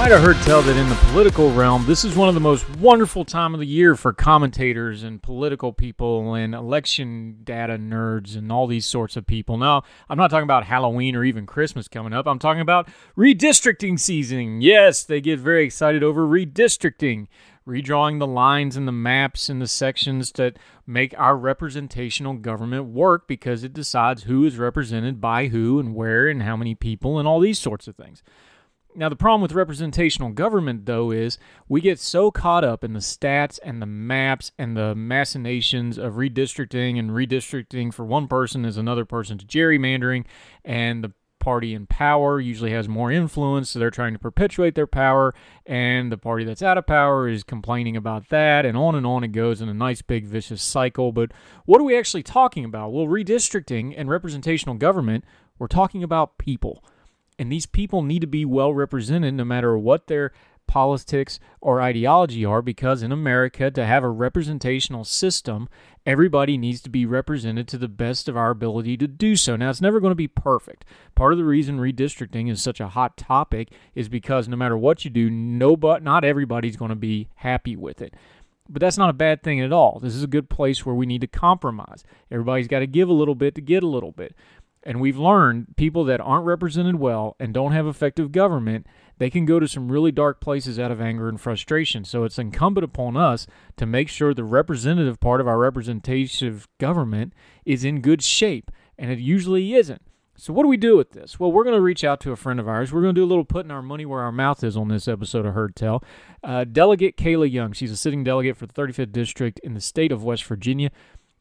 Might have heard tell that in the political realm, this is one of the most wonderful time of the year for commentators and political people and election data nerds and all these sorts of people. Now, I'm not talking about Halloween or even Christmas coming up. I'm talking about redistricting season. Yes, they get very excited over redistricting, redrawing the lines and the maps and the sections that make our representational government work because it decides who is represented by who and where and how many people and all these sorts of things. Now, the problem with representational government, though, is we get so caught up in the stats and the maps and the machinations of redistricting, and redistricting for one person is another person's gerrymandering, and the party in power usually has more influence, so they're trying to perpetuate their power, and the party that's out of power is complaining about that, and on and on it goes in a nice big vicious cycle. But what are we actually talking about? Well, redistricting and representational government, we're talking about people. And these people need to be well represented no matter what their politics or ideology are, because in America, to have a representational system, everybody needs to be represented to the best of our ability to do so. Now, it's never going to be perfect. Part of the reason redistricting is such a hot topic is because no matter what you do, nobody, not everybody's going to be happy with it. But that's not a bad thing at all. This is a good place where we need to compromise. Everybody's got to give a little bit to get a little bit. And we've learned people that aren't represented well and don't have effective government, they can go to some really dark places out of anger and frustration. So it's incumbent upon us to make sure the representative part of our representative government is in good shape. And it usually isn't. So what do we do with this? Well, we're going to reach out to a friend of ours. We're going to do a little putting our money where our mouth is on this episode of Heard Tell. Uh, delegate Kayla Young. She's a sitting delegate for the 35th District in the state of West Virginia.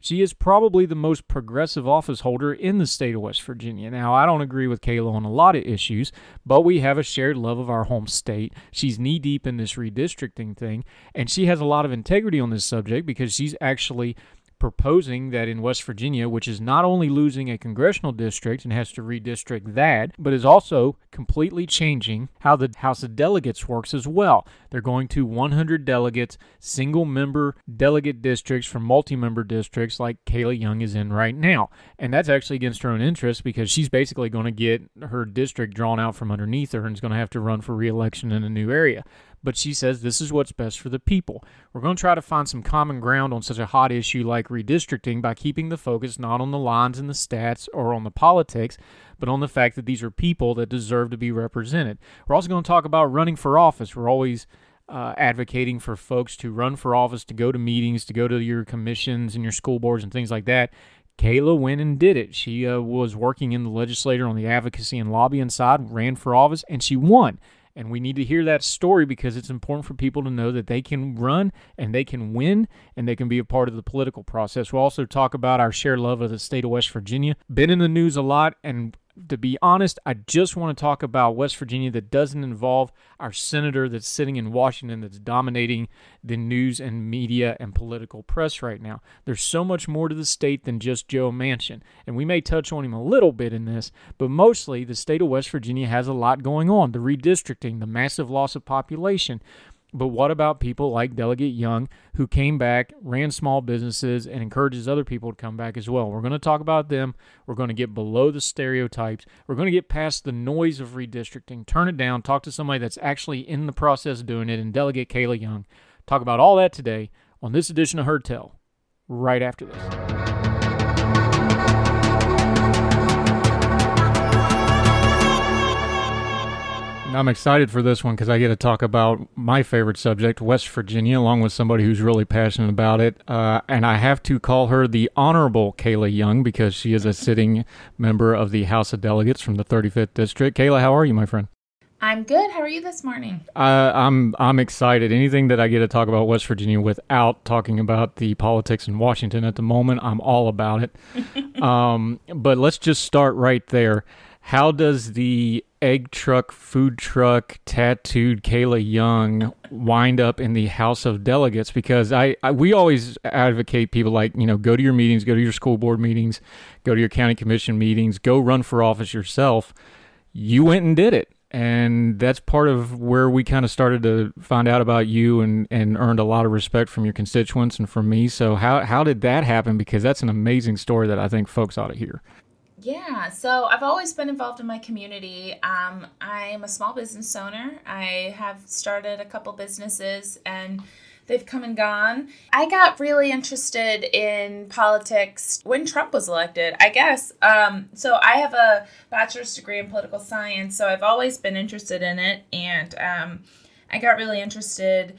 She is probably the most progressive office holder in the state of West Virginia. Now, I don't agree with Kayla on a lot of issues, but we have a shared love of our home state. She's knee deep in this redistricting thing, and she has a lot of integrity on this subject because she's actually proposing that in West Virginia, which is not only losing a congressional district and has to redistrict that, but is also completely changing how the House of Delegates works as well. They're going to 100 delegates, single member delegate districts from multi member districts like Kayla Young is in right now. And that's actually against her own interest because she's basically going to get her district drawn out from underneath her and is going to have to run for reelection in a new area but she says this is what's best for the people. We're going to try to find some common ground on such a hot issue like redistricting by keeping the focus not on the lines and the stats or on the politics, but on the fact that these are people that deserve to be represented. We're also going to talk about running for office. We're always uh, advocating for folks to run for office, to go to meetings, to go to your commissions and your school boards and things like that. Kayla went and did it. She uh, was working in the legislature on the advocacy and lobbying side, ran for office, and she won. And we need to hear that story because it's important for people to know that they can run and they can win and they can be a part of the political process. We'll also talk about our shared love of the state of West Virginia. Been in the news a lot and to be honest, I just want to talk about West Virginia that doesn't involve our senator that's sitting in Washington that's dominating the news and media and political press right now. There's so much more to the state than just Joe Manchin. And we may touch on him a little bit in this, but mostly the state of West Virginia has a lot going on the redistricting, the massive loss of population But what about people like Delegate Young who came back, ran small businesses, and encourages other people to come back as well? We're going to talk about them. We're going to get below the stereotypes. We're going to get past the noise of redistricting, turn it down, talk to somebody that's actually in the process of doing it, and Delegate Kayla Young. Talk about all that today on this edition of Tell, right after this. I'm excited for this one because I get to talk about my favorite subject, West Virginia, along with somebody who's really passionate about it. Uh, and I have to call her the Honorable Kayla Young because she is a sitting member of the House of Delegates from the 35th District. Kayla, how are you, my friend? I'm good. How are you this morning? Uh, I'm I'm excited. Anything that I get to talk about West Virginia without talking about the politics in Washington at the moment, I'm all about it. um, but let's just start right there. How does the egg truck, food truck, tattooed Kayla Young wind up in the House of Delegates? Because I, I, we always advocate people like you know go to your meetings, go to your school board meetings, go to your county commission meetings, go run for office yourself. You went and did it. And that's part of where we kind of started to find out about you and, and earned a lot of respect from your constituents and from me. So how how did that happen? Because that's an amazing story that I think folks ought to hear. Yeah, so I've always been involved in my community. Um, I'm a small business owner. I have started a couple businesses and they've come and gone. I got really interested in politics when Trump was elected, I guess. Um, so I have a bachelor's degree in political science, so I've always been interested in it. And um, I got really interested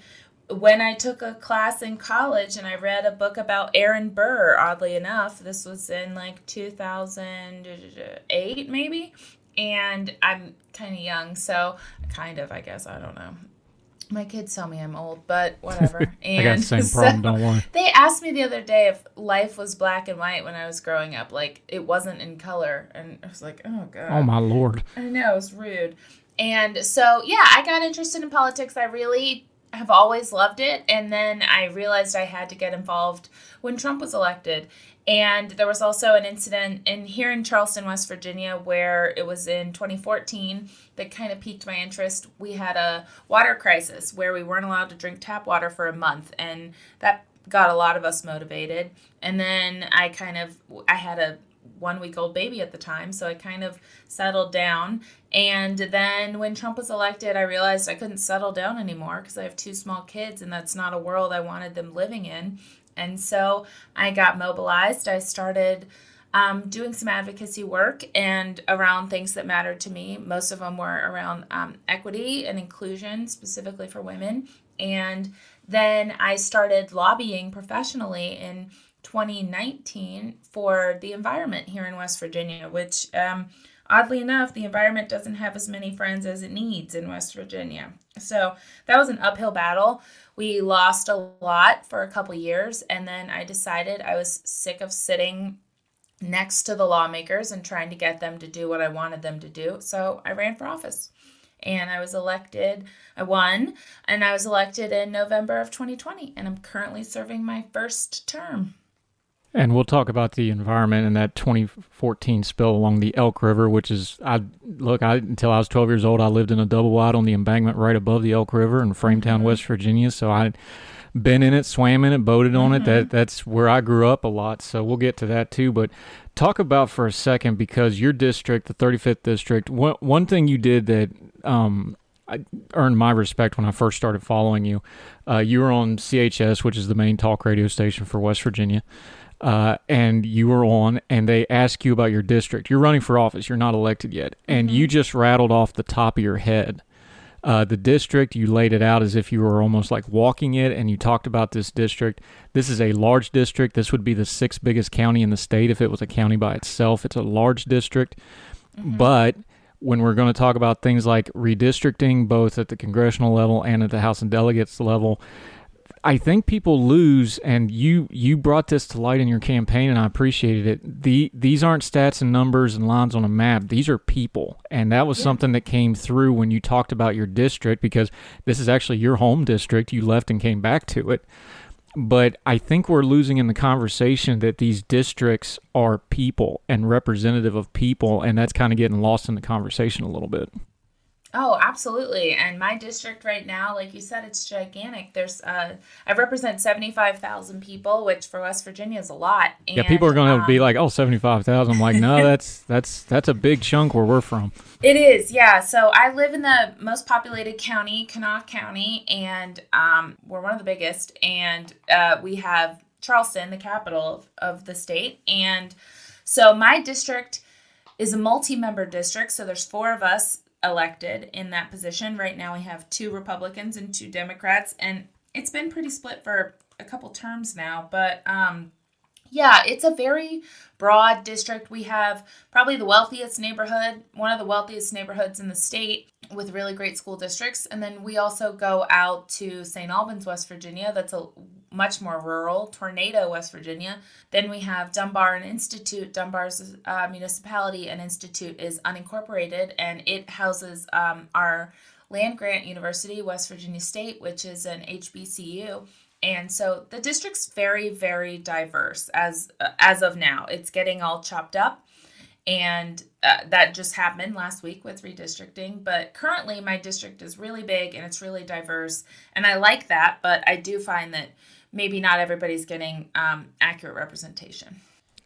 when I took a class in college and I read a book about Aaron Burr, oddly enough, this was in like 2008 maybe, and I'm kind of young, so kind of, I guess, I don't know. My kids tell me I'm old, but whatever. And I got the same problem, so don't worry. They asked me the other day if life was black and white when I was growing up, like it wasn't in color, and I was like, oh god. Oh my lord. I know, it was rude. And so, yeah, I got interested in politics. I really have always loved it. And then I realized I had to get involved when Trump was elected. And there was also an incident in here in Charleston, West Virginia, where it was in 2014 that kind of piqued my interest. We had a water crisis where we weren't allowed to drink tap water for a month, and that got a lot of us motivated. And then I kind of I had a one week old baby at the time, so I kind of settled down. And then when Trump was elected, I realized I couldn't settle down anymore because I have two small kids, and that's not a world I wanted them living in. And so I got mobilized. I started um, doing some advocacy work and around things that mattered to me. Most of them were around um, equity and inclusion, specifically for women. And then I started lobbying professionally in 2019 for the environment here in West Virginia, which um, oddly enough, the environment doesn't have as many friends as it needs in West Virginia. So that was an uphill battle. We lost a lot for a couple years, and then I decided I was sick of sitting next to the lawmakers and trying to get them to do what I wanted them to do. So I ran for office and I was elected. I won, and I was elected in November of 2020, and I'm currently serving my first term. And we'll talk about the environment and that 2014 spill along the Elk River, which is I look. I until I was 12 years old, I lived in a double wide on the embankment right above the Elk River in Frametown, mm-hmm. West Virginia. So I been in it, swam in it, boated on mm-hmm. it. That that's where I grew up a lot. So we'll get to that too. But talk about for a second because your district, the 35th district, one one thing you did that um, I earned my respect when I first started following you. Uh, you were on CHS, which is the main talk radio station for West Virginia uh, and you were on, and they ask you about your district. You're running for office. You're not elected yet, and mm-hmm. you just rattled off the top of your head. Uh, the district, you laid it out as if you were almost like walking it, and you talked about this district. This is a large district. This would be the sixth biggest county in the state if it was a county by itself. It's a large district, mm-hmm. but when we're going to talk about things like redistricting, both at the congressional level and at the House of Delegates level, I think people lose, and you you brought this to light in your campaign, and I appreciated it. The these aren't stats and numbers and lines on a map; these are people, and that was yeah. something that came through when you talked about your district because this is actually your home district. You left and came back to it, but I think we're losing in the conversation that these districts are people and representative of people, and that's kind of getting lost in the conversation a little bit. Oh, absolutely. And my district right now, like you said, it's gigantic. There's uh I represent 75,000 people, which for West Virginia is a lot. And, yeah, people are going to um, be like, "Oh, 75,000." I'm like, "No, that's that's that's a big chunk where we're from." It is. Yeah. So, I live in the most populated county, Kanawha County, and um we're one of the biggest and uh we have Charleston, the capital of, of the state, and so my district is a multi-member district, so there's four of us elected in that position. Right now, we have two Republicans and two Democrats, and it's been pretty split for a couple terms now. But um, yeah, it's a very broad district. We have probably the wealthiest neighborhood, one of the wealthiest neighborhoods in the state with really great school districts. And then we also go out to St. Albans, West Virginia. That's a much more rural, Tornado, West Virginia. Then we have Dunbar and Institute. Dunbar's uh, municipality and institute is unincorporated, and it houses um, our land grant university, West Virginia State, which is an HBCU. And so the district's very, very diverse as uh, as of now. It's getting all chopped up, and uh, that just happened last week with redistricting. But currently, my district is really big and it's really diverse, and I like that. But I do find that maybe not everybody's getting um, accurate representation.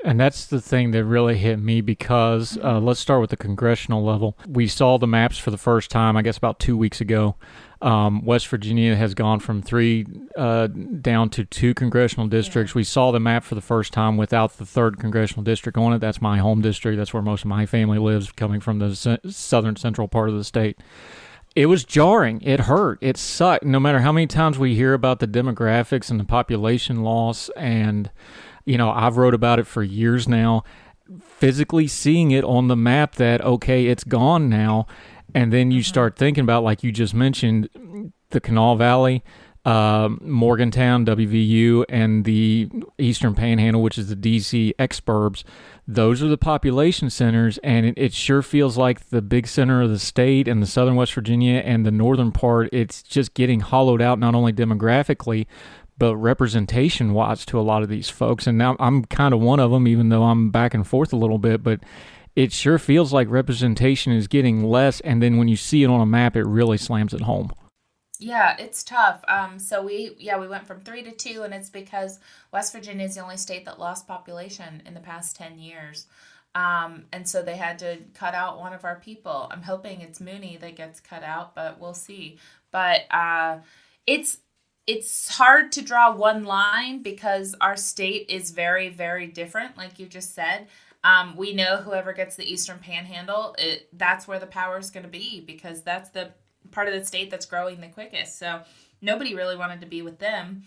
And that's the thing that really hit me because uh, let's start with the congressional level. We saw the maps for the first time, I guess, about two weeks ago. Um, West Virginia has gone from three uh, down to two congressional districts. Yeah. We saw the map for the first time without the third congressional district on it. That's my home district. That's where most of my family lives, coming from the southern central part of the state it was jarring. It hurt. It sucked. No matter how many times we hear about the demographics and the population loss, and you know, I've wrote about it for years now. Physically seeing it on the map that okay, it's gone now, and then you mm-hmm. start thinking about like you just mentioned, the Kanawha Valley, uh, Morgantown, WVU, and the Eastern Panhandle, which is the DC exurbs those are the population centers, and it, it, sure feels like the big center of the state and the southern West Virginia and the northern part, it's just getting hollowed out not only demographically, but representation wise to a lot of these folks. And now I'm kind of one of them, even though I'm back and forth a little bit, but it sure feels like representation is getting less. And then when you see it on a map, it really slams it home. Yeah, it's tough. Um, so we yeah we went from three to two, and it's because West Virginia is the only state that lost population in the past ten years, um, and so they had to cut out one of our people. I'm hoping it's Mooney that gets cut out, but we'll see. But uh, it's it's hard to draw one line because our state is very very different, like you just said. Um, we know whoever gets the Eastern Panhandle, it, that's where the power is going to be because that's the part of the state that's growing the quickest. So nobody really wanted to be with them.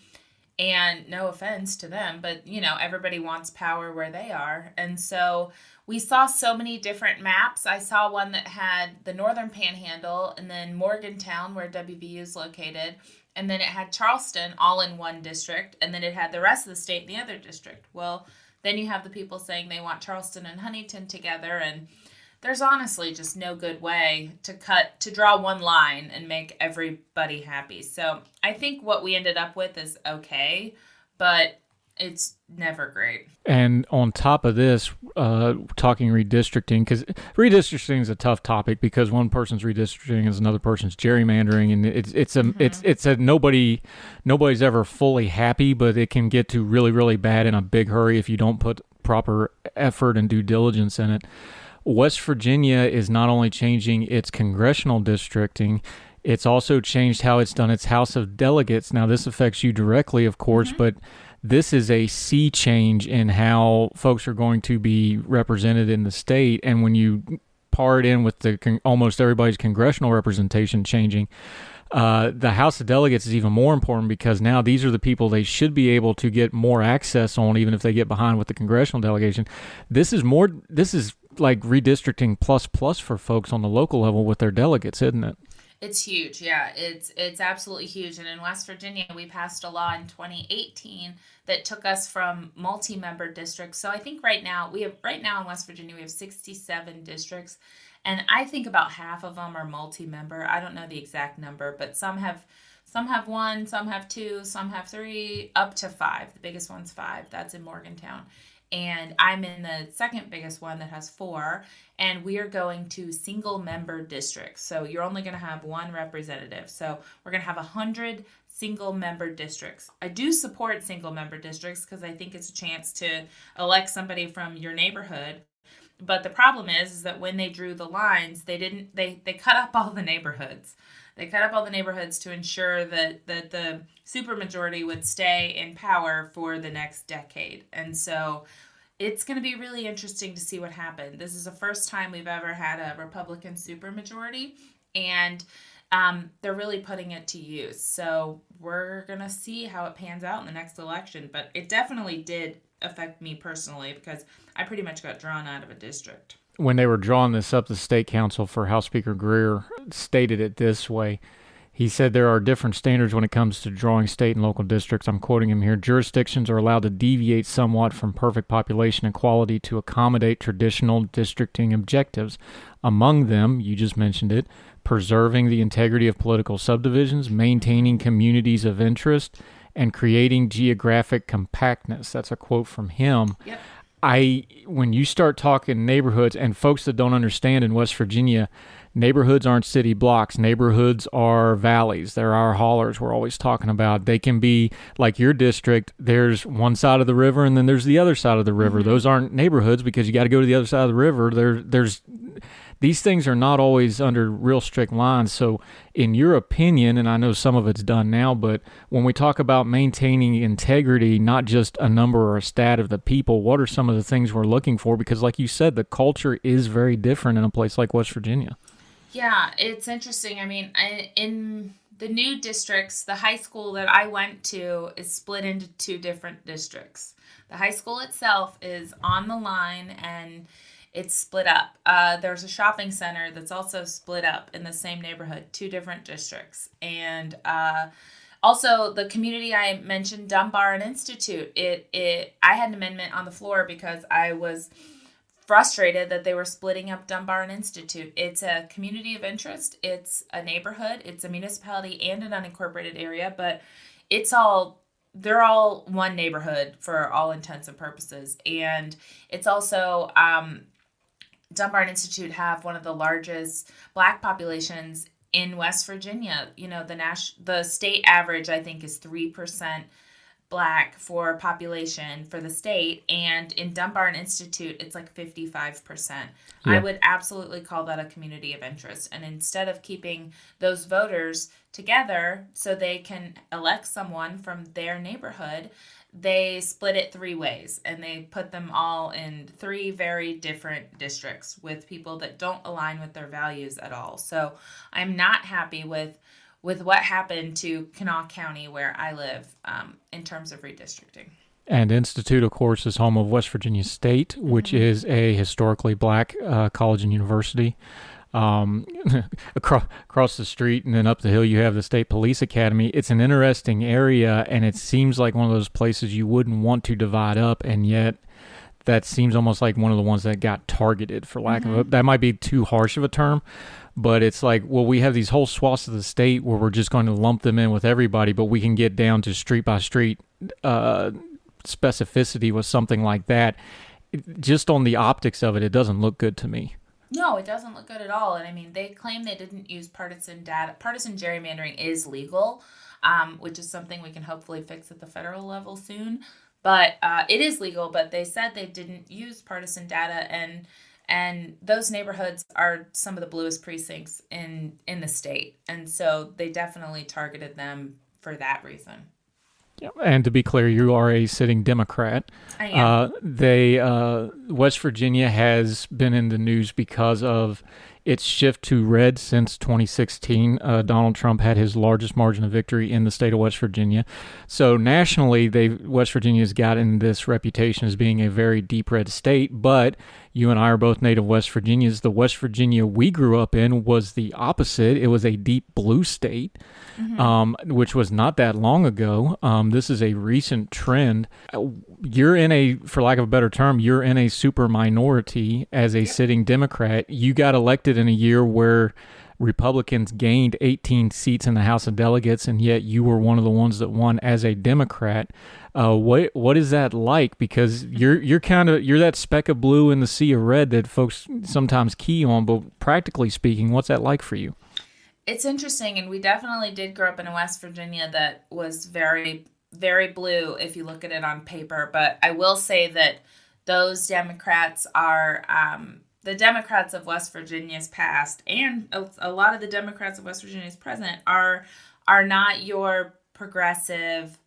And no offense to them, but you know, everybody wants power where they are. And so we saw so many different maps. I saw one that had the northern panhandle and then Morgantown, where WVU is located. And then it had Charleston all in one district. And then it had the rest of the state in the other district. Well, then you have the people saying they want Charleston and Huntington together. And there's honestly just no good way to cut to draw one line and make everybody happy. So I think what we ended up with is okay, but it's never great. And on top of this, uh, talking redistricting, because redistricting is a tough topic because one person's redistricting is another person's gerrymandering, and it's it's a mm-hmm. it's it's a nobody nobody's ever fully happy, but it can get to really really bad in a big hurry if you don't put proper effort and due diligence in it. West Virginia is not only changing its congressional districting, it's also changed how it's done its House of Delegates. Now, this affects you directly, of course, mm-hmm. but this is a sea change in how folks are going to be represented in the state. And when you par it in with the con- almost everybody's congressional representation changing, uh, the House of Delegates is even more important because now these are the people they should be able to get more access on, even if they get behind with the congressional delegation. This is more. This is like redistricting plus plus for folks on the local level with their delegates, isn't it? It's huge. Yeah, it's it's absolutely huge. And in West Virginia, we passed a law in 2018 that took us from multi-member districts. So I think right now we have right now in West Virginia we have 67 districts, and I think about half of them are multi-member. I don't know the exact number, but some have some have one, some have two, some have three, up to five. The biggest one's five. That's in Morgantown. And I'm in the second biggest one that has four. And we are going to single member districts. So you're only going to have one representative. So we're going to have a hundred single member districts. I do support single member districts because I think it's a chance to elect somebody from your neighborhood. But the problem is, is that when they drew the lines, they didn't they they cut up all the neighborhoods. They cut up all the neighborhoods to ensure that, that the supermajority would stay in power for the next decade. And so it's going to be really interesting to see what happened. This is the first time we've ever had a Republican supermajority, and um, they're really putting it to use. So we're going to see how it pans out in the next election. But it definitely did affect me personally because I pretty much got drawn out of a district when they were drawing this up, the state counsel for House Speaker Greer stated it this way. He said there are different standards when it comes to drawing state and local districts. I'm quoting him here. Jurisdictions are allowed to deviate somewhat from perfect population equality to accommodate traditional districting objectives. Among them, you just mentioned it, preserving the integrity of political subdivisions, maintaining communities of interest, and creating geographic compactness. That's a quote from him. Yep. I when you start talking neighborhoods and folks that don't understand in West Virginia, neighborhoods aren't city blocks. Neighborhoods are valleys. There are haulers we're always talking about. They can be like your district. There's one side of the river and then there's the other side of the river. Mm-hmm. Those aren't neighborhoods because you got to go to the other side of the river. There there's these things are not always under real strict lines. So, in your opinion, and I know some of it's done now, but when we talk about maintaining integrity, not just a number or a stat of the people, what are some of the things we're looking for? Because, like you said, the culture is very different in a place like West Virginia. Yeah, it's interesting. I mean, I, in the new districts, the high school that I went to is split into two different districts. The high school itself is on the line and it's split up. Uh, there's a shopping center that's also split up in the same neighborhood, two different districts. And uh, also the community I mentioned, Dunbar and Institute, it, it I had an amendment on the floor because I was frustrated that they were splitting up Dunbar and Institute. It's a community of interest, it's a neighborhood, it's a municipality and an unincorporated area, but it's all they're all one neighborhood for all intents and purposes and it's also um, Dunbar Institute have one of the largest black populations in West Virginia. You know, the Nash the state average I think is 3% black for population for the state and in Dunbar Institute it's like 55%. Yeah. I would absolutely call that a community of interest and instead of keeping those voters together so they can elect someone from their neighborhood, they split it three ways and they put them all in three very different districts with people that don't align with their values at all. So I'm not happy with with what happened to Kanawha County where I live um, in terms of redistricting. And Institute, of course, is home of West Virginia State, which mm-hmm. is a historically black uh, college and university. Um, across, across the street and then up the hill, you have the State Police Academy. It's an interesting area, and it seems like one of those places you wouldn't want to divide up, and yet that seems almost like one of the ones that got targeted, for lack mm-hmm. of a, that might be too harsh of a term, but it's like, well, we have these whole swaths of the state where we're just going to lump them in with everybody, but we can get down to street by street uh, specificity with something like that. just on the optics of it, it doesn't look good to me. No, it doesn't look good at all. And I mean, they claim they didn't use partisan data. Partisan gerrymandering is legal, um, which is something we can hopefully fix at the federal level soon. But uh, it is legal. But they said they didn't use partisan data, and and those neighborhoods are some of the bluest precincts in in the state, and so they definitely targeted them for that reason. And to be clear, you are a sitting Democrat. I am. Uh, they uh, West Virginia has been in the news because of its shift to red since 2016. Uh, Donald Trump had his largest margin of victory in the state of West Virginia. So nationally, they West Virginia has gotten this reputation as being a very deep red state. But you and I are both native West Virginians. The West Virginia we grew up in was the opposite. It was a deep blue state, mm-hmm. um, which was not that long ago. Um, this is a recent trend. You're in a, for lack of a better term, you're in a super minority as a sitting Democrat. You got elected in a year where Republicans gained 18 seats in the House of Delegates, and yet you were one of the ones that won as a Democrat. Uh, what what is that like? Because you're you're kind of you're that speck of blue in the sea of red that folks sometimes key on. But practically speaking, what's that like for you? It's interesting, and we definitely did grow up in West Virginia that was very very blue if you look at it on paper. But I will say that those Democrats are um, the Democrats of West Virginia's past, and a, a lot of the Democrats of West Virginia's present are are not your progressive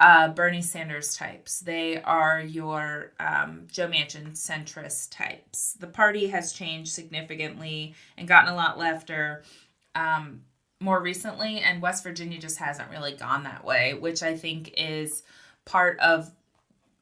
uh, Bernie Sanders types. They are your um, Joe Manchin centrist types. The party has changed significantly and gotten a lot lefter um, more recently, and West Virginia just hasn't really gone that way, which I think is part of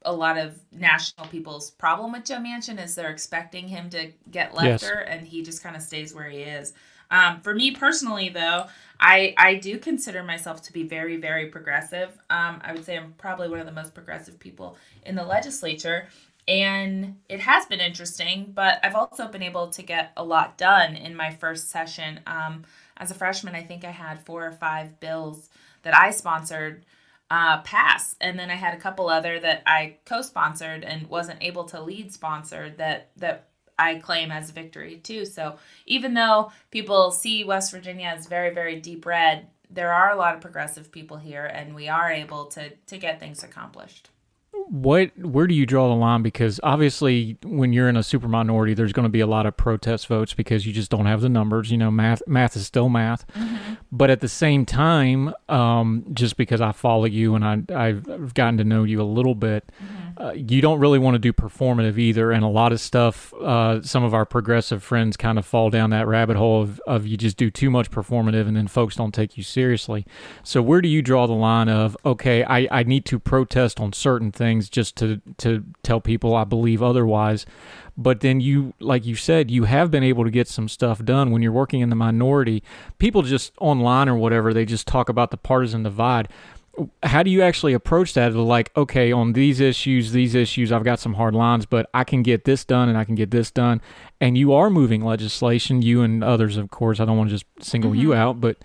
a lot of national people's problem with Joe Manchin is they're expecting him to get lefter, yes. and he just kind of stays where he is. Um, for me personally, though, I I do consider myself to be very very progressive. Um, I would say I'm probably one of the most progressive people in the legislature, and it has been interesting. But I've also been able to get a lot done in my first session. Um, as a freshman, I think I had four or five bills that I sponsored uh, pass, and then I had a couple other that I co-sponsored and wasn't able to lead sponsor that that I claim as a victory too. So even though people see West Virginia as very, very deep red, there are a lot of progressive people here, and we are able to to get things accomplished what where do you draw the line because obviously when you're in a super minority there's going to be a lot of protest votes because you just don't have the numbers you know math math is still math mm-hmm. but at the same time um, just because i follow you and I, i've gotten to know you a little bit mm-hmm uh, you don't really want to do performative either. And a lot of stuff, uh, some of our progressive friends kind of fall down that rabbit hole of, of you just do too much performative and then folks don't take you seriously. So where do you draw the line of, okay, I, I need to protest on certain things just to, to tell people I believe otherwise. But then you, like you said, you have been able to get some stuff done when you're working in the minority. People just online or whatever, they just talk about the partisan divide how do you actually approach that? Like, okay, on these issues, these issues, I've got some hard lines, but I can get this done and I can get this done. And you are moving legislation, you and others, of course. I don't want to just single mm-hmm. you out, but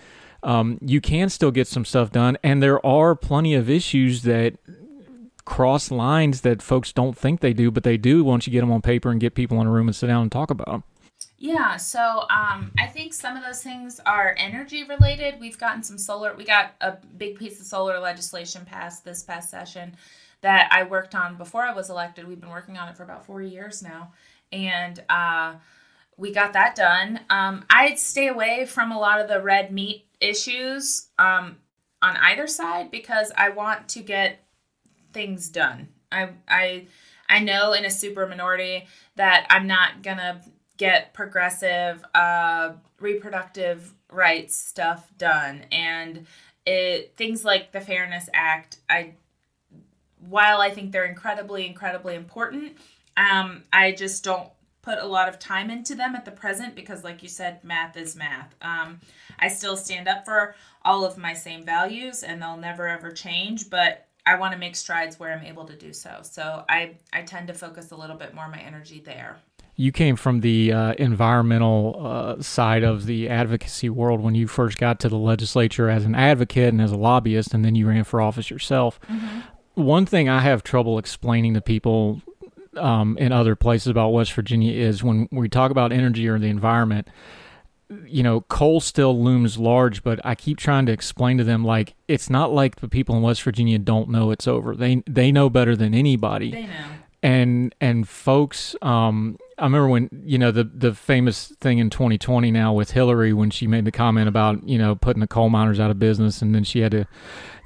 um, you can still get some stuff done. And there are plenty of issues that cross lines that folks don't think they do, but they do once you get them on paper and get people in a room and sit down and talk about them. Yeah, so um, I think some of those things are energy related. We've gotten some solar, we got a big piece of solar legislation passed this past session that I worked on before I was elected. We've been working on it for about four years now. And uh, we got that done. Um, I'd stay away from a lot of the red meat issues um, on either side because I want to get things done. I, I, I know in a super minority that I'm not gonna get progressive uh, reproductive rights stuff done. And it things like the fairness act i while i think they're incredibly incredibly important um, i just don't put a lot of time into them at the present because like you said math is math. Um, i still stand up for all of my same values and they'll never ever change but i want to make strides where i'm able to do so. So i i tend to focus a little bit more my energy there you came from the uh, environmental uh, side of the advocacy world when you first got to the legislature as an advocate and as a lobbyist, and then you ran for office yourself. Mm-hmm. One thing I have trouble explaining to people um, in other places about West Virginia is when we talk about energy or the environment. You know, coal still looms large, but I keep trying to explain to them like it's not like the people in West Virginia don't know it's over. They they know better than anybody. They know and and folks um I remember when you know the the famous thing in 2020 now with Hillary when she made the comment about you know putting the coal miners out of business and then she had to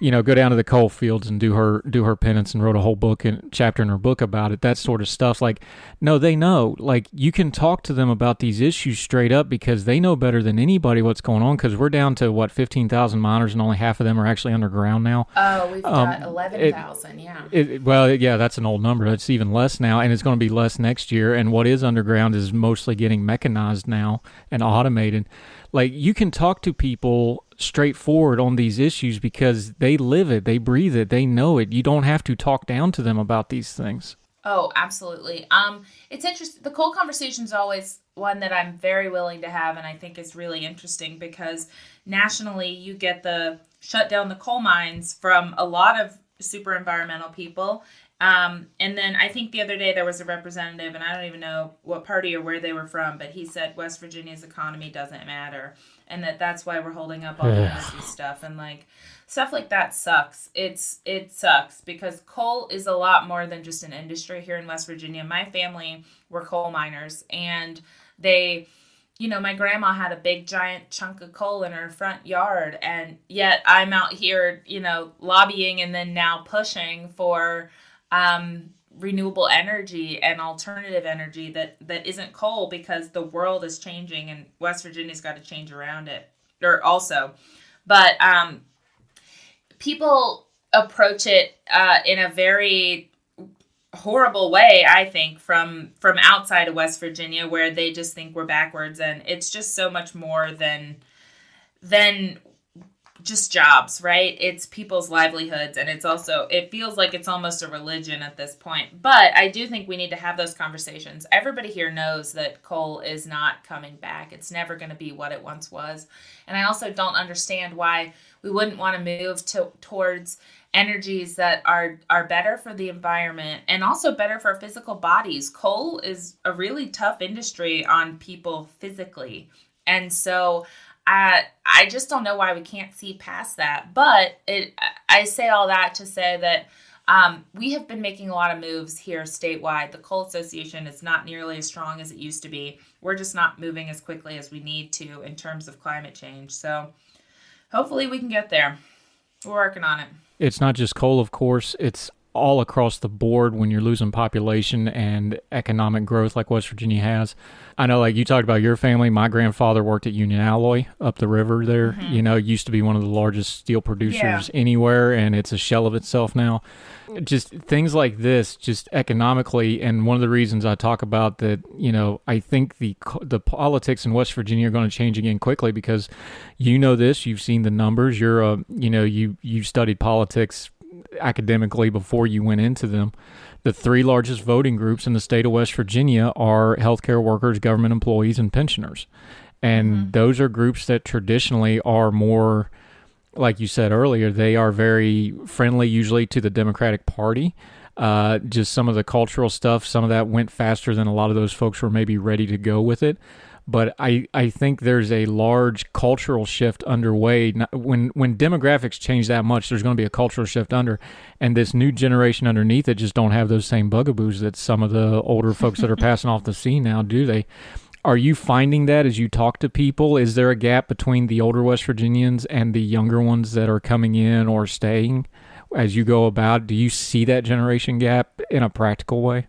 you know go down to the coal fields and do her do her penance and wrote a whole book and chapter in her book about it that sort of stuff. Like no they know. Like you can talk to them about these issues straight up because they know better than anybody what's going on because we're down to what 15,000 miners and only half of them are actually underground now? Oh we've um, got 11,000 yeah. it, well yeah that's an old number. It's even less now and it's going to be less next year. And what is underground is mostly getting mechanized now and automated. Like you can talk to people straightforward on these issues because they live it, they breathe it, they know it. You don't have to talk down to them about these things. Oh, absolutely. Um, it's interesting. The coal conversation is always one that I'm very willing to have, and I think is really interesting because nationally, you get the shut down the coal mines from a lot of super environmental people. Um, and then I think the other day there was a representative, and I don't even know what party or where they were from, but he said West Virginia's economy doesn't matter, and that that's why we're holding up all the energy stuff. And like, stuff like that sucks. It's it sucks because coal is a lot more than just an industry here in West Virginia. My family were coal miners and they you know, my grandma had a big giant chunk of coal in her front yard and yet I'm out here, you know, lobbying and then now pushing for um renewable energy and alternative energy that that isn't coal because the world is changing and West Virginia's got to change around it or also. But um people approach it uh, in a very horrible way i think from from outside of west virginia where they just think we're backwards and it's just so much more than than just jobs right? It's people's livelihoods and it's also it feels like it's almost a religion at this point. But i do think we need to have those conversations. Everybody here knows that coal is not coming back. It's never going to be what it once was. And i also don't understand why we wouldn't want to move to, towards energies that are are better for the environment and also better for physical bodies. Coal is a really tough industry on people physically. And so I I just don't know why we can't see past that. But it I say all that to say that um, we have been making a lot of moves here statewide. The Coal Association is not nearly as strong as it used to be. We're just not moving as quickly as we need to in terms of climate change. So hopefully we can get there. We're working on it. It's not just coal, of course. It's all across the board when you're losing population and economic growth like West Virginia has. I know, like you talked about your family. My grandfather worked at Union Alloy up the river there. Mm-hmm. You know, used to be one of the largest steel producers yeah. anywhere, and it's a shell of itself now. Just things like this, just economically, and one of the reasons I talk about that, you know, I think the the politics in West Virginia are going to change again quickly because you know this, you've seen the numbers. You're a, you know, you you studied politics academically before you went into them. The three largest voting groups in the state of West Virginia are healthcare workers, government employees, and pensioners. And mm-hmm. those are groups that traditionally are more, like you said earlier, they are very friendly usually to the Democratic Party. Uh, just some of the cultural stuff, some of that went faster than a lot of those folks were maybe ready to go with it but I, I think there's a large cultural shift underway. When when demographics change that much, there's going to be a cultural shift under, and this new generation underneath it just don't have those same bugaboos that some of the older folks that are passing off the scene now do. They are you finding that as you talk to people? Is there a gap between the older West Virginians and the younger ones that are coming in or staying as you go about? Do you see that generation gap in a practical way?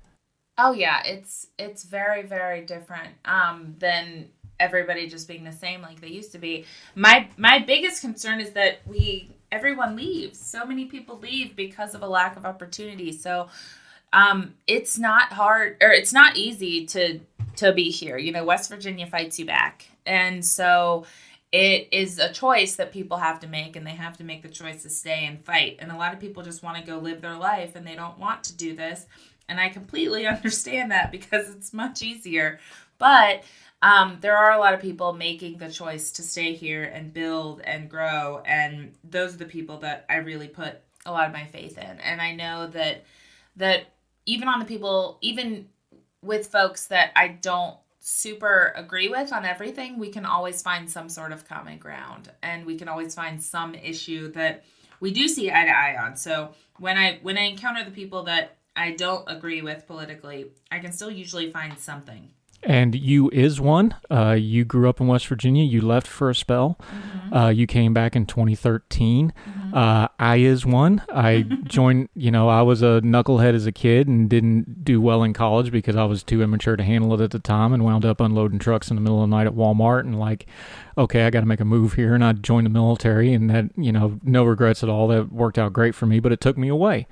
Oh yeah, it's it's very very different um, than everybody just being the same like they used to be. My my biggest concern is that we everyone leaves. So many people leave because of a lack of opportunity. So um, it's not hard or it's not easy to to be here. You know, West Virginia fights you back, and so it is a choice that people have to make and they have to make the choice to stay and fight and a lot of people just want to go live their life and they don't want to do this and I completely understand that because it's much easier. But um, there are a lot of people making the choice to stay here and build and grow. And those are the people that I really put a lot of my faith in. And I know that that even on the people, even with folks that I don't super agree with on everything, we can always find some sort of common ground and we can always find some issue that we do see eye to eye on. So when I when I encounter the people that I don't agree with politically, I can still usually find something. And you is one. Uh, you grew up in West Virginia. You left for a spell. Mm-hmm. Uh, you came back in 2013. Mm-hmm. Uh, I is one. I joined. You know, I was a knucklehead as a kid and didn't do well in college because I was too immature to handle it at the time, and wound up unloading trucks in the middle of the night at Walmart. And like, okay, I got to make a move here, and I joined the military, and that you know, no regrets at all. That worked out great for me, but it took me away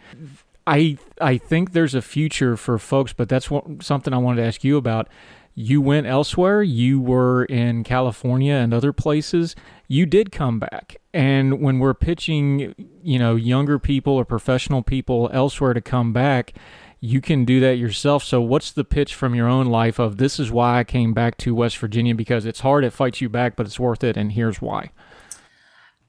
I I think there's a future for folks, but that's what, something I wanted to ask you about. You went elsewhere. You were in California and other places. You did come back, and when we're pitching, you know, younger people or professional people elsewhere to come back, you can do that yourself. So, what's the pitch from your own life of this is why I came back to West Virginia because it's hard, it fights you back, but it's worth it, and here's why.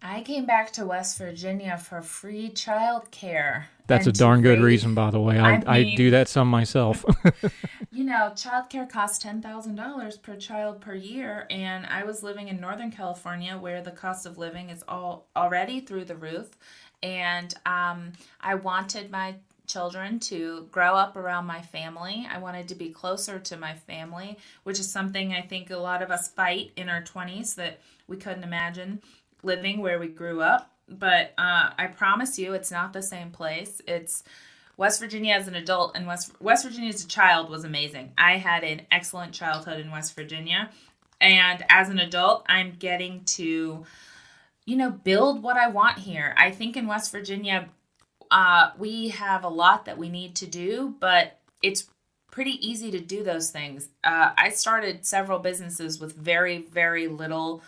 I came back to West Virginia for free child care. That's a darn good reason, by the way. I, I, mean, I do that some myself. you know, childcare costs ten thousand dollars per child per year, and I was living in Northern California, where the cost of living is all already through the roof, and um, I wanted my children to grow up around my family. I wanted to be closer to my family, which is something I think a lot of us fight in our twenties that we couldn't imagine living where we grew up, but uh, I promise you, it's not the same place. It's West Virginia as an adult and West West Virginia as a child was amazing. I had an excellent childhood in West Virginia, and as an adult, I'm getting to, you know, build what I want here. I think in West Virginia, uh, we have a lot that we need to do, but it's pretty easy to do those things. Uh, I started several businesses with very, very little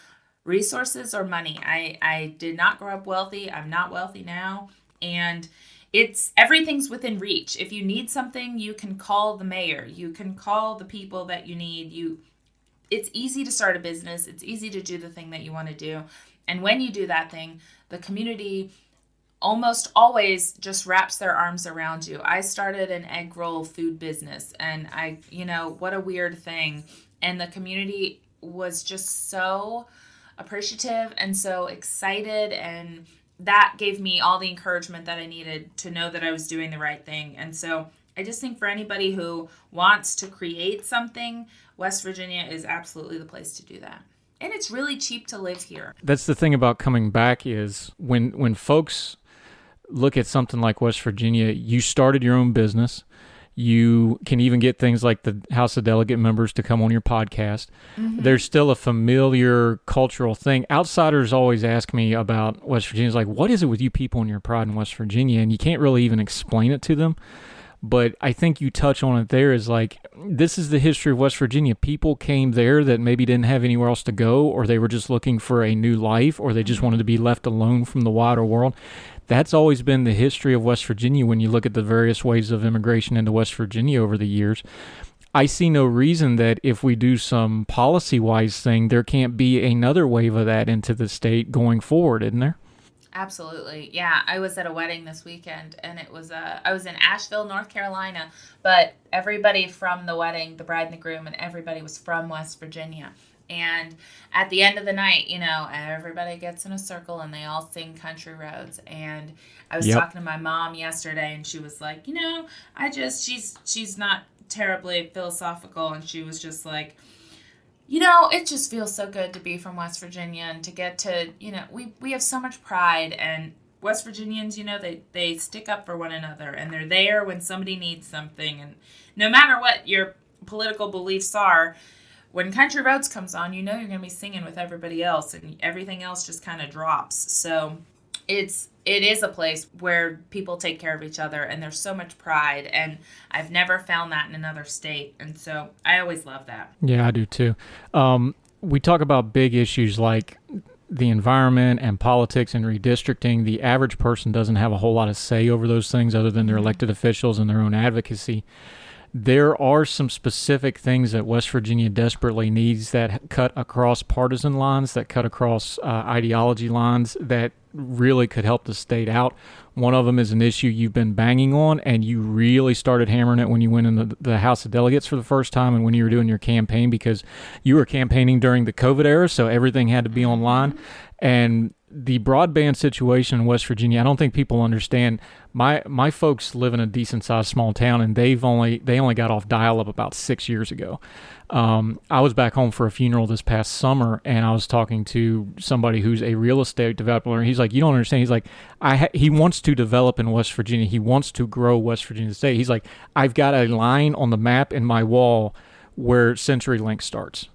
resources or money. I, I did not grow up wealthy. I'm not wealthy now. And it's everything's within reach. If you need something, you can call the mayor. You can call the people that you need. You it's easy to start a business. It's easy to do the thing that you want to do. And when you do that thing, the community almost always just wraps their arms around you. I started an egg roll food business and I, you know, what a weird thing. And the community was just so appreciative and so excited and that gave me all the encouragement that I needed to know that I was doing the right thing. And so I just think for anybody who wants to create something, West Virginia is absolutely the place to do that. And it's really cheap to live here. That's the thing about coming back is when when folks look at something like West Virginia, you started your own business. You can even get things like the House of Delegate members to come on your podcast. Mm-hmm. There's still a familiar cultural thing. Outsiders always ask me about West Virginia. It's like, what is it with you people and your pride in West Virginia? And you can't really even explain it to them. But I think you touch on it there is like, this is the history of West Virginia. People came there that maybe didn't have anywhere else to go, or they were just looking for a new life, or they just mm-hmm. wanted to be left alone from the wider world that's always been the history of West Virginia when you look at the various ways of immigration into West Virginia over the years. I see no reason that if we do some policy wise thing, there can't be another wave of that into the state going forward, isn't there? Absolutely. Yeah, I was at a wedding this weekend and it was uh I was in Asheville, North Carolina, but everybody from the wedding, the bride and the groom and everybody was from West Virginia. And at the end of the night, you know, everybody gets in a circle and they all sing country roads. And I was yep. talking to my mom yesterday and she was like, you know, I just she's she's not terribly philosophical and she was just like you know, it just feels so good to be from West Virginia and to get to, you know, we, we have so much pride and West Virginians, you know, they, they stick up for one another and they're there when somebody needs something. And no matter what your political beliefs are, when Country Roads comes on, you know you're going to be singing with everybody else, and everything else just kind of drops. So it's it is a place where people take care of each other, and there's so much pride. And I've never found that in another state, and so I always love that. Yeah, I do too. Um, we talk about big issues like the environment and politics and redistricting, the average person doesn't have a whole lot of say over those things other than their mm-hmm. elected officials and their own advocacy there are some specific things that West Virginia desperately needs that cut across partisan lines, that cut across uh, ideology lines, that really could help the state out. One of them is an issue you've been banging on, and you really started hammering it when you went in the, the House of Delegates for the first time and when you were doing your campaign because you were campaigning during the COVID era, so everything had to be online. And the broadband situation in West Virginia, I don't think people understand. My my folks live in a decent sized small town, and they've only they only got off dial up about six years ago. Um, I was back home for a funeral this past summer, and I was talking to somebody who's a real estate developer. And he's like, "You don't understand." He's like, "I ha- he wants to develop in West Virginia. He wants to grow West Virginia State." He's like, "I've got a line on the map in my wall where CenturyLink starts."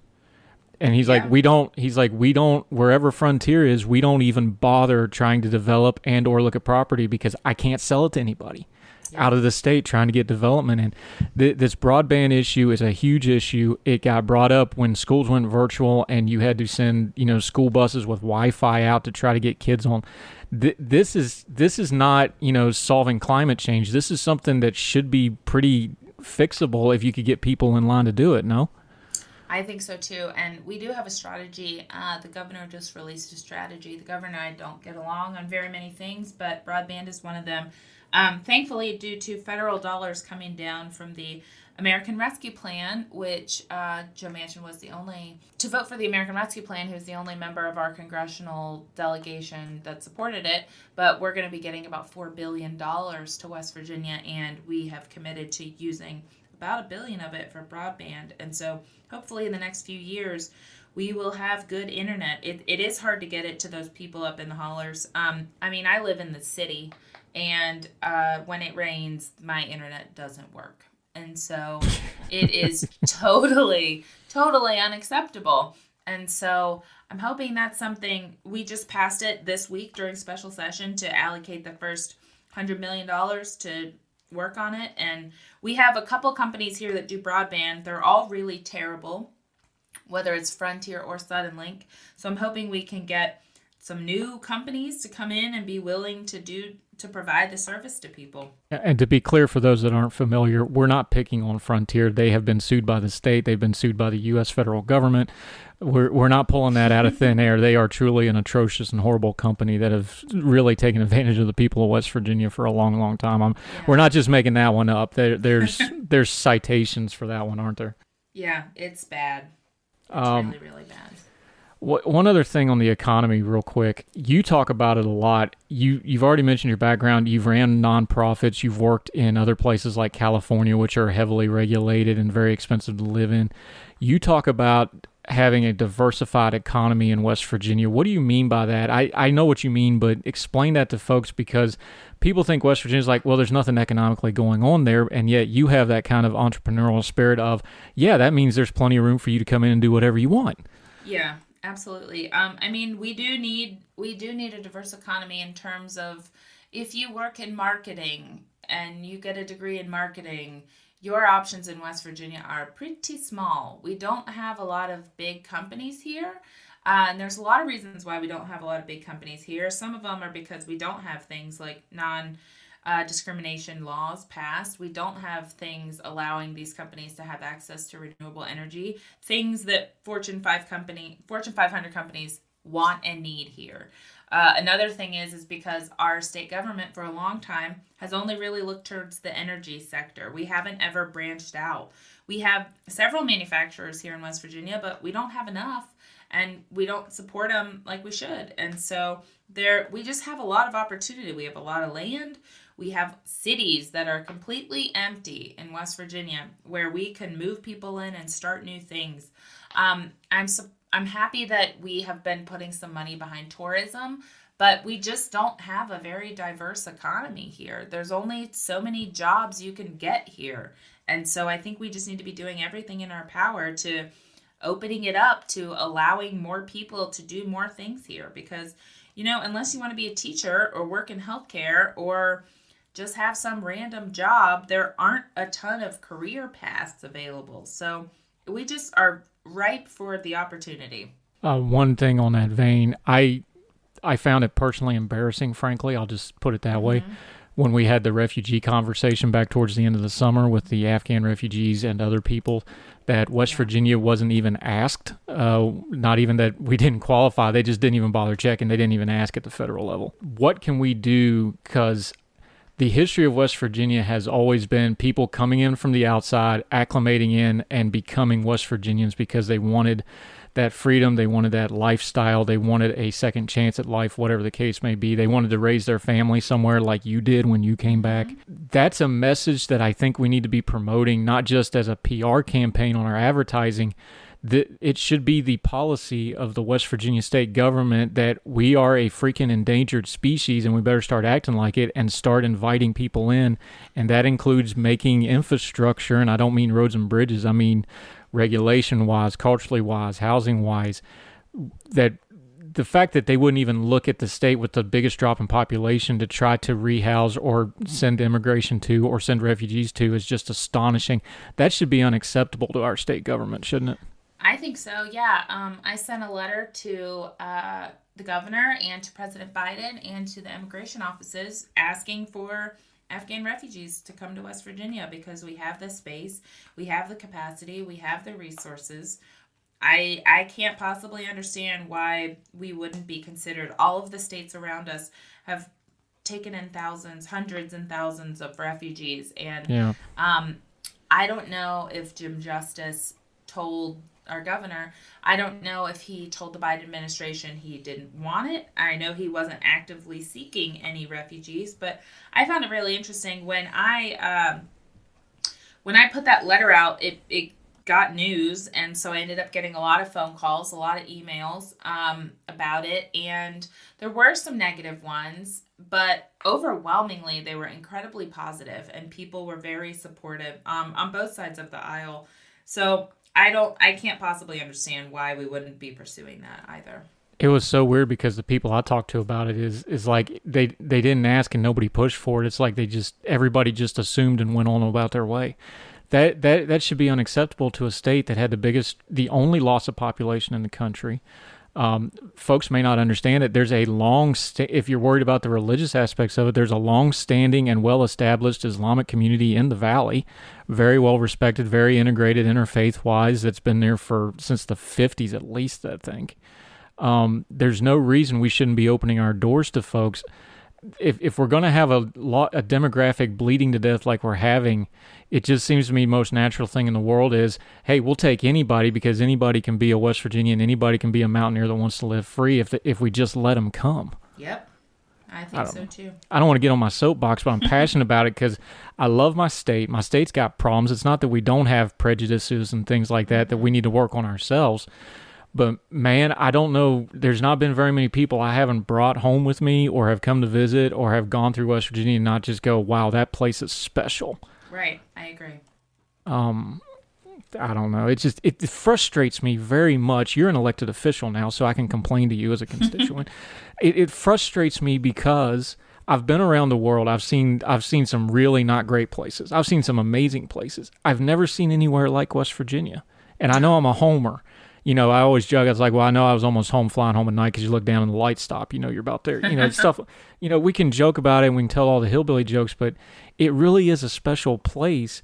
And he's yeah. like we don't he's like we don't wherever frontier is we don't even bother trying to develop and or look at property because i can't sell it to anybody out of the state trying to get development. And th- this broadband issue is a huge issue. It got brought up when schools went virtual and you had to send, you know, school buses with Wi-Fi out to try to get kids on. Th- this is this is not, you know, solving climate change. This is something that should be pretty fixable if you could get people in line to do it. No. I think so too. And we do have a strategy. Uh, the governor just released a strategy. The governor and I don't get along on very many things, but broadband is one of them. Um, thankfully, due to federal dollars coming down from the American Rescue Plan, which uh, Joe Manchin was the only to vote for the American Rescue Plan, who's the only member of our congressional delegation that supported it. But we're going to be getting about $4 billion to West Virginia, and we have committed to using about a billion of it for broadband. And so hopefully in the next few years, we will have good internet. It, it is hard to get it to those people up in the hollers. Um, I mean, I live in the city, and uh, when it rains, my internet doesn't work. And so it is totally, totally unacceptable. And so I'm hoping that's something we just passed it this week during special session to allocate the first $100 million to work on it. And we have a couple companies here that do broadband. They're all really terrible, whether it's Frontier or Suddenlink. So I'm hoping we can get some new companies to come in and be willing to do to provide the service to people. And to be clear for those that aren't familiar, we're not picking on Frontier. They have been sued by the state, they've been sued by the US federal government. We're we're not pulling that out of thin air. They are truly an atrocious and horrible company that have really taken advantage of the people of West Virginia for a long, long time. Yeah. We're not just making that one up. There, there's there's citations for that one, aren't there? Yeah, it's bad. It's um, really, really bad. One other thing on the economy, real quick. You talk about it a lot. You you've already mentioned your background. You've ran nonprofits. You've worked in other places like California, which are heavily regulated and very expensive to live in. You talk about having a diversified economy in West Virginia. What do you mean by that? I, I know what you mean, but explain that to folks because people think West Virginia is like, well, there's nothing economically going on there. And yet you have that kind of entrepreneurial spirit of, yeah, that means there's plenty of room for you to come in and do whatever you want. Yeah, absolutely. Um, I mean, we do need we do need a diverse economy in terms of if you work in marketing and you get a degree in marketing, your options in West Virginia are pretty small. We don't have a lot of big companies here. Uh, and there's a lot of reasons why we don't have a lot of big companies here. Some of them are because we don't have things like non uh, discrimination laws passed. We don't have things allowing these companies to have access to renewable energy, things that Fortune 5 company, Fortune 500 companies want and need here. Uh, another thing is is because our state government for a long time has only really looked towards the energy sector. We haven't ever branched out. We have several manufacturers here in West Virginia, but we don't have enough and we don't support them like we should. And so there we just have a lot of opportunity. We have a lot of land. We have cities that are completely empty in West Virginia where we can move people in and start new things. Um, I'm I'm happy that we have been putting some money behind tourism, but we just don't have a very diverse economy here. There's only so many jobs you can get here. And so I think we just need to be doing everything in our power to opening it up to allowing more people to do more things here because you know, unless you want to be a teacher or work in healthcare or just have some random job, there aren't a ton of career paths available. So we just are ripe for the opportunity. Uh, one thing on that vein, I I found it personally embarrassing. Frankly, I'll just put it that mm-hmm. way. When we had the refugee conversation back towards the end of the summer with the Afghan refugees and other people, that West yeah. Virginia wasn't even asked. Uh, not even that we didn't qualify. They just didn't even bother checking. They didn't even ask at the federal level. What can we do? Because the history of West Virginia has always been people coming in from the outside, acclimating in, and becoming West Virginians because they wanted that freedom, they wanted that lifestyle, they wanted a second chance at life, whatever the case may be. They wanted to raise their family somewhere like you did when you came back. Mm-hmm. That's a message that I think we need to be promoting, not just as a PR campaign on our advertising the, it should be the policy of the West Virginia state government that we are a freaking endangered species and we better start acting like it and start inviting people in. And that includes making infrastructure, and I don't mean roads and bridges, I mean regulation wise, culturally wise, housing wise, that the fact that they wouldn't even look at the state with the biggest drop in population to try to rehouse or send immigration to or send refugees to is just astonishing. That should be unacceptable to our state government, shouldn't it? I think so. Yeah. Um, I sent a letter to uh, the governor and to President Biden and to the immigration offices asking for Afghan refugees to come to West Virginia because we have the space, we have the capacity, we have the resources. I I can't possibly understand why we wouldn't be considered. All of the states around us have taken in thousands, hundreds and thousands of refugees and Yeah. um I don't know if Jim Justice told our governor, I don't know if he told the Biden administration he didn't want it. I know he wasn't actively seeking any refugees, but I found it really interesting when I um, when I put that letter out. It it got news, and so I ended up getting a lot of phone calls, a lot of emails um, about it, and there were some negative ones, but overwhelmingly they were incredibly positive, and people were very supportive um, on both sides of the aisle. So I don't, I can't possibly understand why we wouldn't be pursuing that either. It was so weird because the people I talked to about it is is like they they didn't ask and nobody pushed for it. It's like they just everybody just assumed and went on about their way. That that that should be unacceptable to a state that had the biggest, the only loss of population in the country. Um, folks may not understand it. There's a long, sta- if you're worried about the religious aspects of it, there's a long-standing and well-established Islamic community in the valley, very well respected, very integrated interfaith-wise. That's been there for since the 50s at least, I think. Um, there's no reason we shouldn't be opening our doors to folks. If if we're going to have a lot a demographic bleeding to death like we're having, it just seems to me most natural thing in the world is, hey, we'll take anybody because anybody can be a West Virginian, anybody can be a mountaineer that wants to live free if the, if we just let them come. Yep. I think so too. I don't want to get on my soapbox, but I'm passionate about it because I love my state. My state's got problems. It's not that we don't have prejudices and things like that that we need to work on ourselves. But man, I don't know. There's not been very many people I haven't brought home with me or have come to visit or have gone through West Virginia and not just go, wow, that place is special. Right. I agree. Um, I don't know. It just it, it frustrates me very much. You're an elected official now, so I can complain to you as a constituent. it, it frustrates me because I've been around the world. I've seen I've seen some really not great places. I've seen some amazing places. I've never seen anywhere like West Virginia. And I know I'm a homer. You know, I always joke. I was like, well, I know I was almost home flying home at night because you look down and the lights stop. You know, you're about there. You know, stuff. You know, we can joke about it and we can tell all the hillbilly jokes, but it really is a special place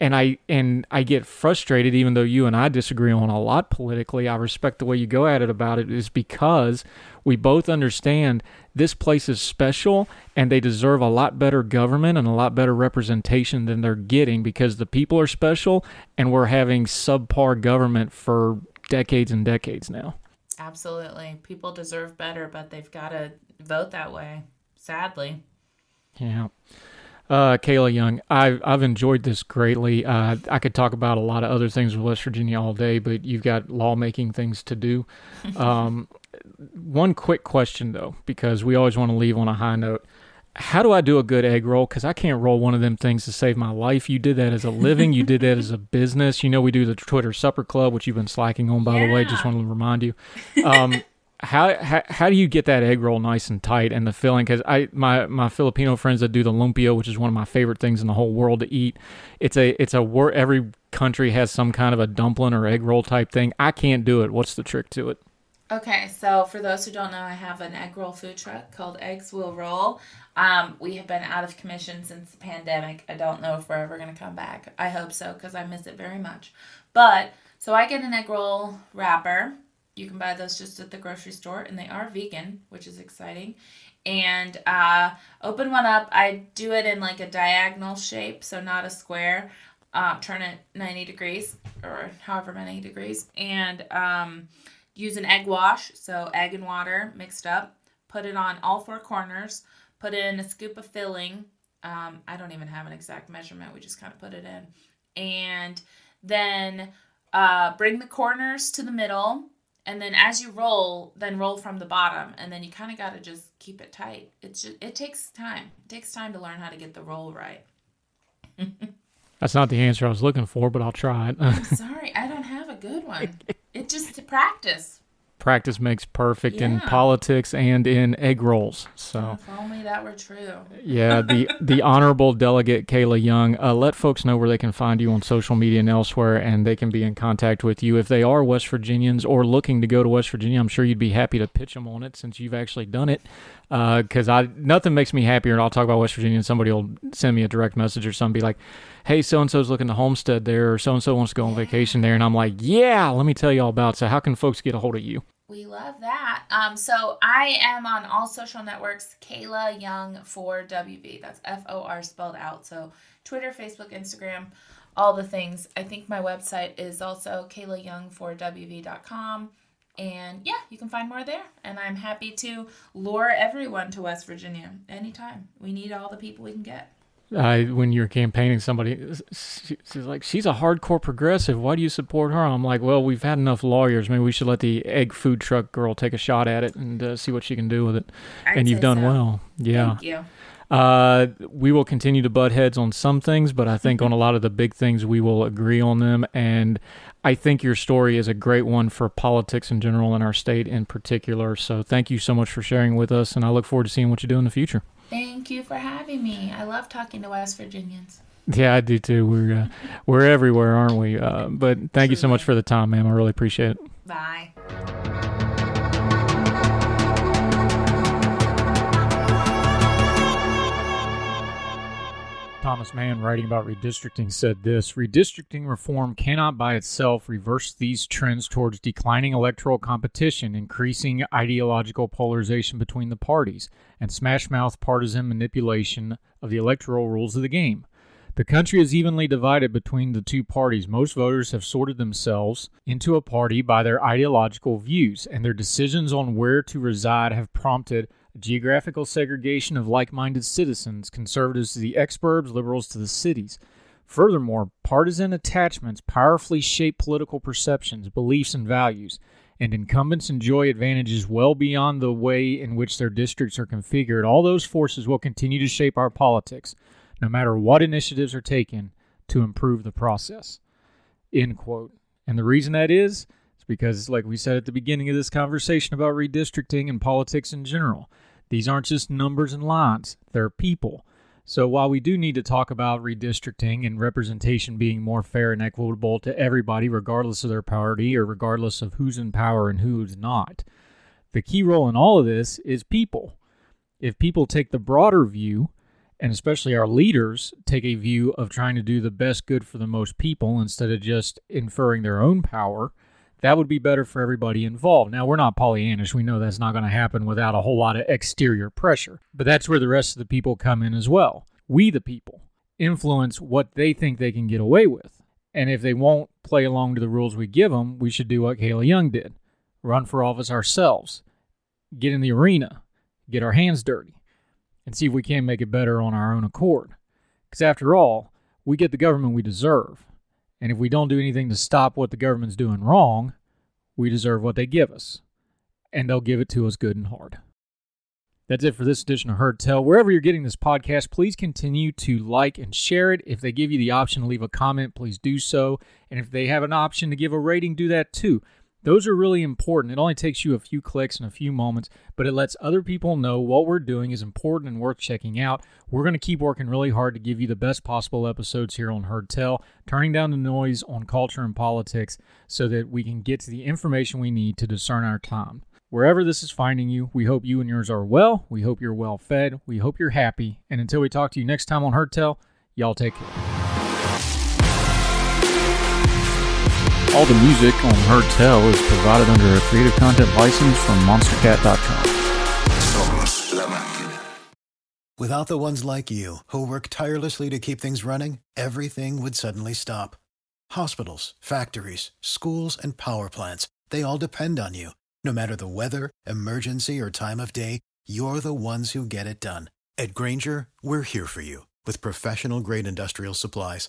and I and I get frustrated even though you and I disagree on a lot politically. I respect the way you go at it about it is because we both understand this place is special and they deserve a lot better government and a lot better representation than they're getting because the people are special and we're having subpar government for decades and decades now. Absolutely. People deserve better, but they've got to vote that way, sadly. Yeah. Uh, Kayla Young, I've I've enjoyed this greatly. Uh, I could talk about a lot of other things with West Virginia all day, but you've got lawmaking things to do. Um, one quick question though, because we always want to leave on a high note. How do I do a good egg roll? Because I can't roll one of them things to save my life. You did that as a living. you did that as a business. You know, we do the Twitter Supper Club, which you've been slacking on, by the way. Just want to remind you. Um, how, how how do you get that egg roll nice and tight and the filling? Because I my my Filipino friends that do the lumpia, which is one of my favorite things in the whole world to eat. It's a it's a every country has some kind of a dumpling or egg roll type thing. I can't do it. What's the trick to it? Okay, so for those who don't know, I have an egg roll food truck called Eggs Will Roll. Um, we have been out of commission since the pandemic. I don't know if we're ever going to come back. I hope so because I miss it very much. But so I get an egg roll wrapper. You can buy those just at the grocery store, and they are vegan, which is exciting. And uh, open one up. I do it in like a diagonal shape, so not a square. Uh, turn it 90 degrees or however many degrees, and um, use an egg wash, so egg and water mixed up. Put it on all four corners. Put in a scoop of filling. Um, I don't even have an exact measurement. We just kind of put it in, and then uh, bring the corners to the middle. And then as you roll, then roll from the bottom, and then you kind of got to just keep it tight. It's just it takes time. It takes time to learn how to get the roll right. That's not the answer I was looking for, but I'll try it. Sorry, I don't have good one. It just to practice. practice makes perfect in politics and in egg rolls. So. If only that were true. Yeah, the the honorable delegate Kayla Young. Uh, let folks know where they can find you on social media and elsewhere, and they can be in contact with you if they are West Virginians or looking to go to West Virginia. I'm sure you'd be happy to pitch them on it since you've actually done it. Because I nothing makes me happier, and I'll talk about West Virginia, and somebody will send me a direct message or something, be like, "Hey, so and so's looking to homestead there, or so and so wants to go on vacation there," and I'm like, "Yeah, let me tell you all about." it." So how can folks get a hold of you? We love that. Um, so I am on all social networks, Kayla Young for WV. That's F O R spelled out. So Twitter, Facebook, Instagram, all the things. I think my website is also KaylaYoung4WV.com. And yeah, you can find more there. And I'm happy to lure everyone to West Virginia anytime. We need all the people we can get. I when you're campaigning somebody she's like she's a hardcore progressive. Why do you support her? I'm like well we've had enough lawyers. Maybe we should let the egg food truck girl take a shot at it and uh, see what she can do with it. I'd and you've done so. well. Yeah. Thank you. uh, we will continue to butt heads on some things but i think on a lot of the big things we will agree on them. And i think your story is a great one for politics in general in our state in particular. So thank you so much for sharing with us and i look forward to seeing what you do in the future Thank you for having me. I love talking to West Virginians. Yeah, I do too. We're uh, we're everywhere, aren't we? Uh, but thank you so much for the time, ma'am. I really appreciate it. Bye. Thomas Mann, writing about redistricting, said this Redistricting reform cannot by itself reverse these trends towards declining electoral competition, increasing ideological polarization between the parties, and smash mouth partisan manipulation of the electoral rules of the game. The country is evenly divided between the two parties. Most voters have sorted themselves into a party by their ideological views, and their decisions on where to reside have prompted geographical segregation of like minded citizens, conservatives to the exurbs, liberals to the cities. Furthermore, partisan attachments powerfully shape political perceptions, beliefs, and values, and incumbents enjoy advantages well beyond the way in which their districts are configured. All those forces will continue to shape our politics, no matter what initiatives are taken to improve the process. End quote. And the reason that is, is because, like we said at the beginning of this conversation about redistricting and politics in general, these aren't just numbers and lines, they're people. So while we do need to talk about redistricting and representation being more fair and equitable to everybody, regardless of their party or regardless of who's in power and who's not, the key role in all of this is people. If people take the broader view, and especially our leaders take a view of trying to do the best good for the most people instead of just inferring their own power, that would be better for everybody involved. Now, we're not Pollyannish. We know that's not going to happen without a whole lot of exterior pressure. But that's where the rest of the people come in as well. We, the people, influence what they think they can get away with. And if they won't play along to the rules we give them, we should do what Kayla Young did run for office ourselves, get in the arena, get our hands dirty, and see if we can make it better on our own accord. Because after all, we get the government we deserve. And if we don't do anything to stop what the government's doing wrong, we deserve what they give us. And they'll give it to us good and hard. That's it for this edition of Heard Tell. Wherever you're getting this podcast, please continue to like and share it. If they give you the option to leave a comment, please do so. And if they have an option to give a rating, do that too. Those are really important. It only takes you a few clicks and a few moments, but it lets other people know what we're doing is important and worth checking out. We're going to keep working really hard to give you the best possible episodes here on Heard Tell, turning down the noise on culture and politics so that we can get to the information we need to discern our time. Wherever this is finding you, we hope you and yours are well. We hope you're well fed. We hope you're happy. And until we talk to you next time on Heard Tell, y'all take care. All the music on Heard Tell is provided under a creative content license from monstercat.com. Somos la máquina. Without the ones like you, who work tirelessly to keep things running, everything would suddenly stop. Hospitals, factories, schools, and power plants, they all depend on you. No matter the weather, emergency, or time of day, you're the ones who get it done. At Grainger, we're here for you with professional grade industrial supplies.